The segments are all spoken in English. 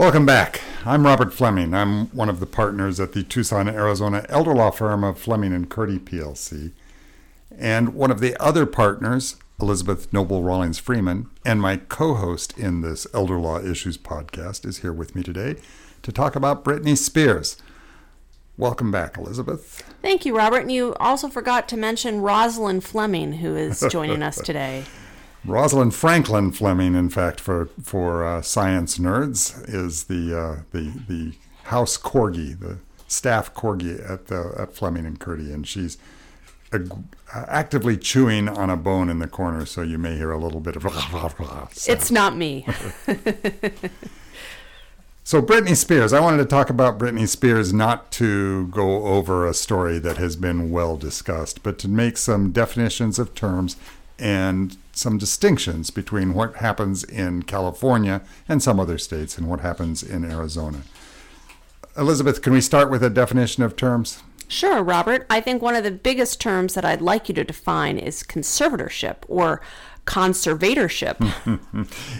Welcome back. I'm Robert Fleming. I'm one of the partners at the Tucson, Arizona elder law firm of Fleming and Curti PLC. And one of the other partners, Elizabeth Noble Rawlings Freeman, and my co host in this Elder Law Issues podcast, is here with me today to talk about Britney Spears. Welcome back, Elizabeth. Thank you, Robert. And you also forgot to mention Rosalind Fleming, who is joining us today. Rosalind Franklin Fleming, in fact, for for uh, science nerds, is the uh, the the house corgi, the staff corgi at the at Fleming and Curti, and she's actively chewing on a bone in the corner, so you may hear a little bit of. It's not me. so Britney Spears, I wanted to talk about Britney Spears, not to go over a story that has been well discussed, but to make some definitions of terms and some distinctions between what happens in California and some other states and what happens in Arizona. Elizabeth, can we start with a definition of terms? Sure, Robert. I think one of the biggest terms that I'd like you to define is conservatorship or conservatorship.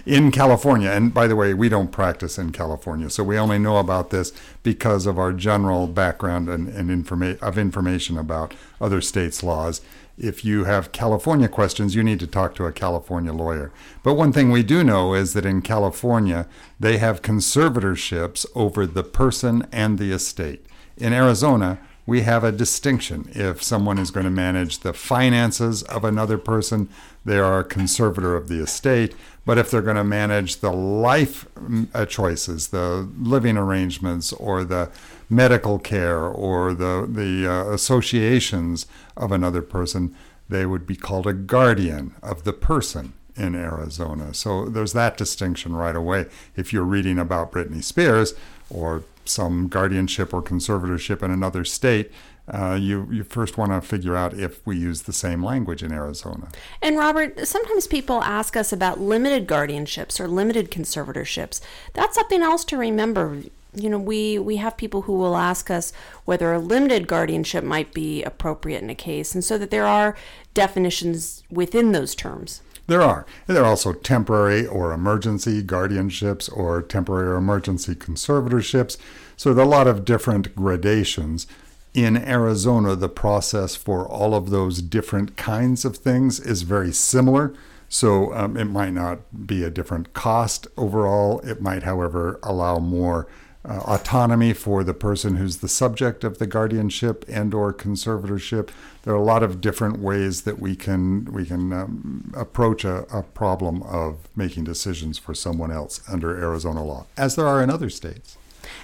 in California, and by the way, we don't practice in California, so we only know about this because of our general background and, and informa- of information about other states' laws if you have California questions, you need to talk to a California lawyer. But one thing we do know is that in California, they have conservatorships over the person and the estate. In Arizona, we have a distinction. If someone is going to manage the finances of another person, they are a conservator of the estate. But if they're going to manage the life mm, uh, choices, the living arrangements, or the medical care, or the, the uh, associations of another person, they would be called a guardian of the person in Arizona. So there's that distinction right away. If you're reading about Britney Spears or some guardianship or conservatorship in another state, uh, you you first want to figure out if we use the same language in Arizona. And Robert, sometimes people ask us about limited guardianships or limited conservatorships. That's something else to remember. You know, we we have people who will ask us whether a limited guardianship might be appropriate in a case, and so that there are definitions within those terms. There are. There are also temporary or emergency guardianships or temporary or emergency conservatorships. So there are a lot of different gradations. In Arizona, the process for all of those different kinds of things is very similar. So um, it might not be a different cost overall. It might, however, allow more uh, autonomy for the person who's the subject of the guardianship and or conservatorship. There are a lot of different ways that we can we can um, approach a, a problem of making decisions for someone else under Arizona law, as there are in other states.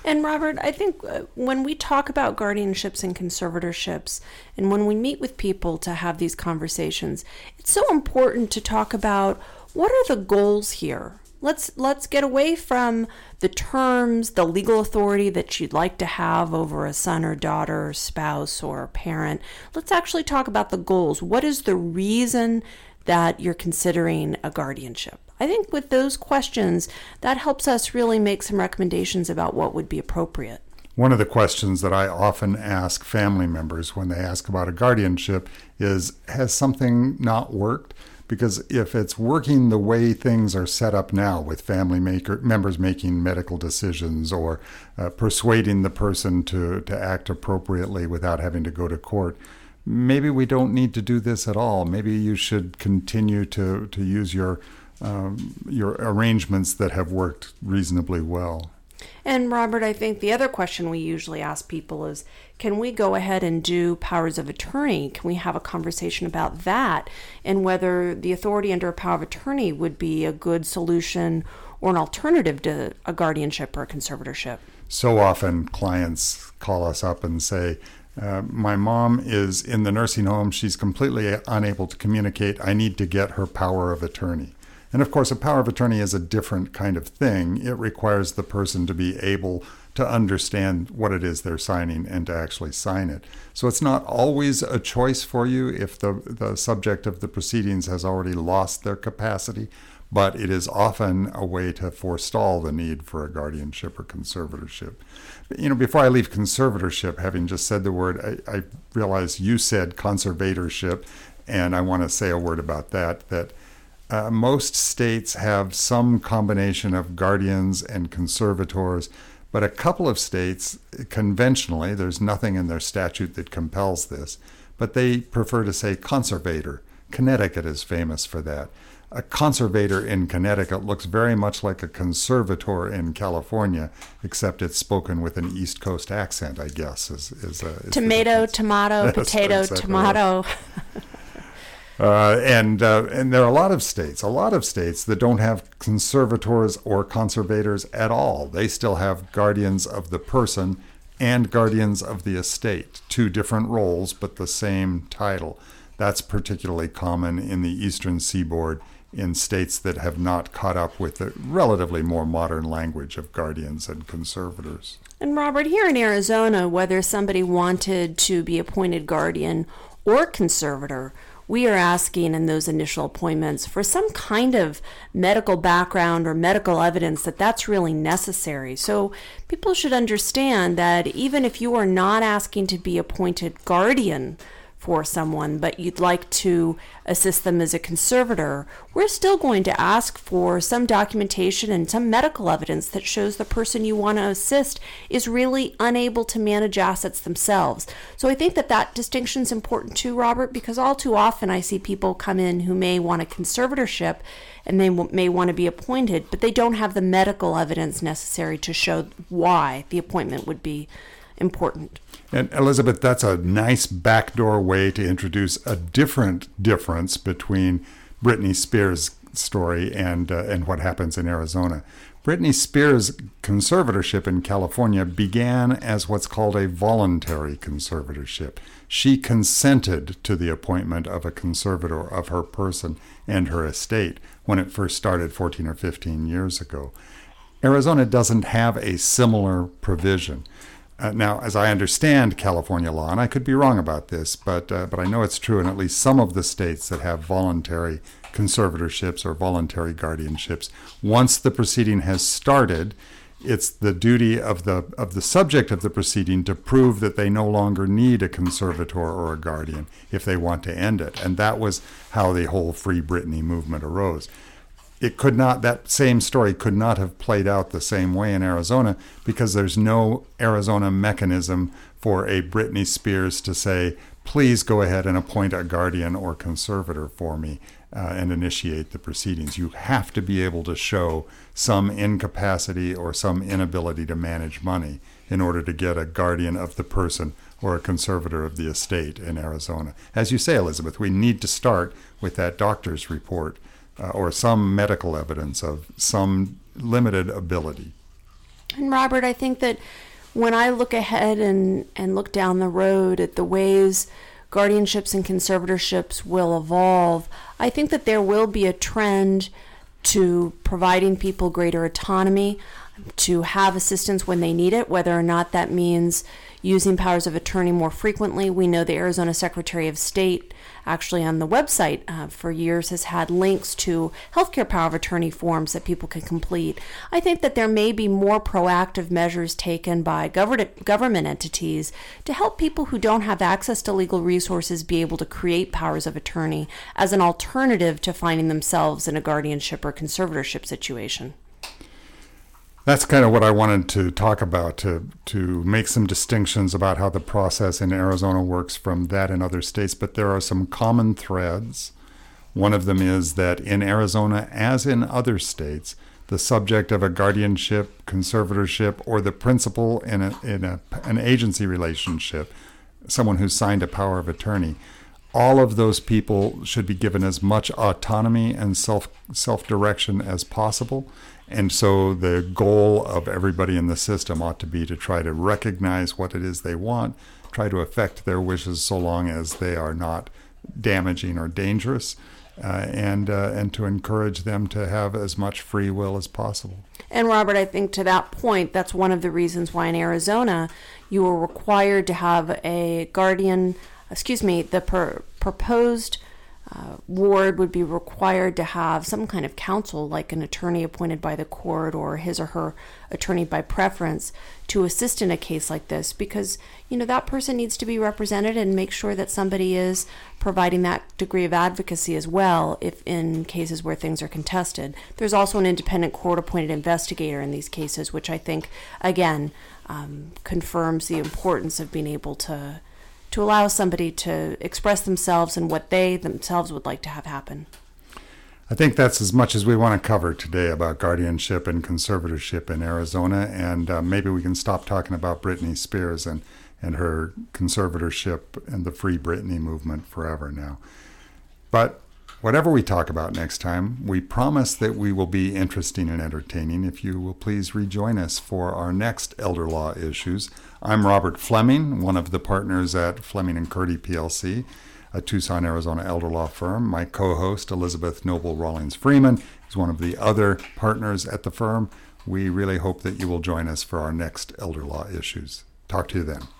And Robert, I think uh, when we talk about guardianships and conservatorships, and when we meet with people to have these conversations, it's so important to talk about what are the goals here let's let's get away from the terms, the legal authority that you'd like to have over a son or daughter or spouse or parent. Let's actually talk about the goals. What is the reason that you're considering a guardianship? I think with those questions, that helps us really make some recommendations about what would be appropriate. One of the questions that I often ask family members when they ask about a guardianship is Has something not worked? Because if it's working the way things are set up now with family maker, members making medical decisions or uh, persuading the person to, to act appropriately without having to go to court, maybe we don't need to do this at all. Maybe you should continue to, to use your, um, your arrangements that have worked reasonably well. And Robert, I think the other question we usually ask people is can we go ahead and do powers of attorney? Can we have a conversation about that and whether the authority under a power of attorney would be a good solution or an alternative to a guardianship or a conservatorship? So often clients call us up and say, uh, my mom is in the nursing home. She's completely unable to communicate. I need to get her power of attorney. And of course, a power of attorney is a different kind of thing. It requires the person to be able to understand what it is they're signing and to actually sign it. So it's not always a choice for you if the, the subject of the proceedings has already lost their capacity, but it is often a way to forestall the need for a guardianship or conservatorship. You know, before I leave conservatorship, having just said the word, I, I realize you said conservatorship, and I want to say a word about that. That uh, most states have some combination of guardians and conservators, but a couple of states, conventionally, there's nothing in their statute that compels this, but they prefer to say conservator. Connecticut is famous for that. A conservator in Connecticut looks very much like a conservator in California, except it's spoken with an East Coast accent, I guess. Is, is, uh, is tomato, tomato, That's potato, exactly tomato. Uh, and uh, and there are a lot of states, a lot of states that don't have conservators or conservators at all. They still have guardians of the person and guardians of the estate, two different roles but the same title. That's particularly common in the eastern seaboard in states that have not caught up with the relatively more modern language of guardians and conservators. And Robert, here in Arizona, whether somebody wanted to be appointed guardian or conservator, we are asking in those initial appointments for some kind of medical background or medical evidence that that's really necessary. So people should understand that even if you are not asking to be appointed guardian, for someone, but you'd like to assist them as a conservator, we're still going to ask for some documentation and some medical evidence that shows the person you want to assist is really unable to manage assets themselves. So I think that that distinction is important too, Robert, because all too often I see people come in who may want a conservatorship and they may want to be appointed, but they don't have the medical evidence necessary to show why the appointment would be important. And Elizabeth, that's a nice backdoor way to introduce a different difference between Britney Spears' story and uh, and what happens in Arizona. Britney Spears' conservatorship in California began as what's called a voluntary conservatorship. She consented to the appointment of a conservator of her person and her estate when it first started 14 or 15 years ago. Arizona doesn't have a similar provision. Uh, now, as I understand California law, and I could be wrong about this, but uh, but I know it's true in at least some of the states that have voluntary conservatorships or voluntary guardianships. Once the proceeding has started, it's the duty of the of the subject of the proceeding to prove that they no longer need a conservator or a guardian if they want to end it. And that was how the whole Free Britney movement arose it could not that same story could not have played out the same way in Arizona because there's no Arizona mechanism for a Britney Spears to say, please go ahead and appoint a guardian or conservator for me uh, and initiate the proceedings. You have to be able to show some incapacity or some inability to manage money in order to get a guardian of the person or a conservator of the estate in Arizona. As you say, Elizabeth, we need to start with that doctor's report uh, or some medical evidence of some limited ability. And Robert, I think that when I look ahead and, and look down the road at the ways guardianships and conservatorships will evolve, I think that there will be a trend to providing people greater autonomy, to have assistance when they need it, whether or not that means using powers of attorney more frequently. We know the Arizona Secretary of State actually on the website uh, for years has had links to healthcare power of attorney forms that people can complete. I think that there may be more proactive measures taken by government government entities to help people who don't have access to legal resources be able to create powers of attorney as an alternative to finding themselves in a guardianship or conservatorship situation that's kind of what I wanted to talk about to to make some distinctions about how the process in Arizona works from that in other states. But there are some common threads. One of them is that in Arizona, as in other states, the subject of a guardianship, conservatorship, or the principal in a in a, an agency relationship, someone who signed a power of attorney, all of those people should be given as much autonomy and self self direction as possible and so the goal of everybody in the system ought to be to try to recognize what it is they want, try to affect their wishes so long as they are not damaging or dangerous, uh, and uh, and to encourage them to have as much free will as possible. And Robert, I think to that point, that's one of the reasons why in Arizona you are required to have a guardian. Excuse me, the per- proposed uh, ward would be required to have some kind of counsel, like an attorney appointed by the court or his or her attorney by preference, to assist in a case like this because, you know, that person needs to be represented and make sure that somebody is providing that degree of advocacy as well if in cases where things are contested. There's also an independent court appointed investigator in these cases, which I think, again, um, confirms the importance of being able to to allow somebody to express themselves and what they themselves would like to have happen. I think that's as much as we want to cover today about guardianship and conservatorship in Arizona, and uh, maybe we can stop talking about Britney Spears and, and her conservatorship and the Free Britney movement forever now. But whatever we talk about next time, we promise that we will be interesting and entertaining if you will please rejoin us for our next elder law issues. I'm Robert Fleming, one of the partners at Fleming and Curti PLC, a Tucson, Arizona elder law firm. My co-host Elizabeth Noble Rawlings Freeman is one of the other partners at the firm. We really hope that you will join us for our next elder law issues. Talk to you then.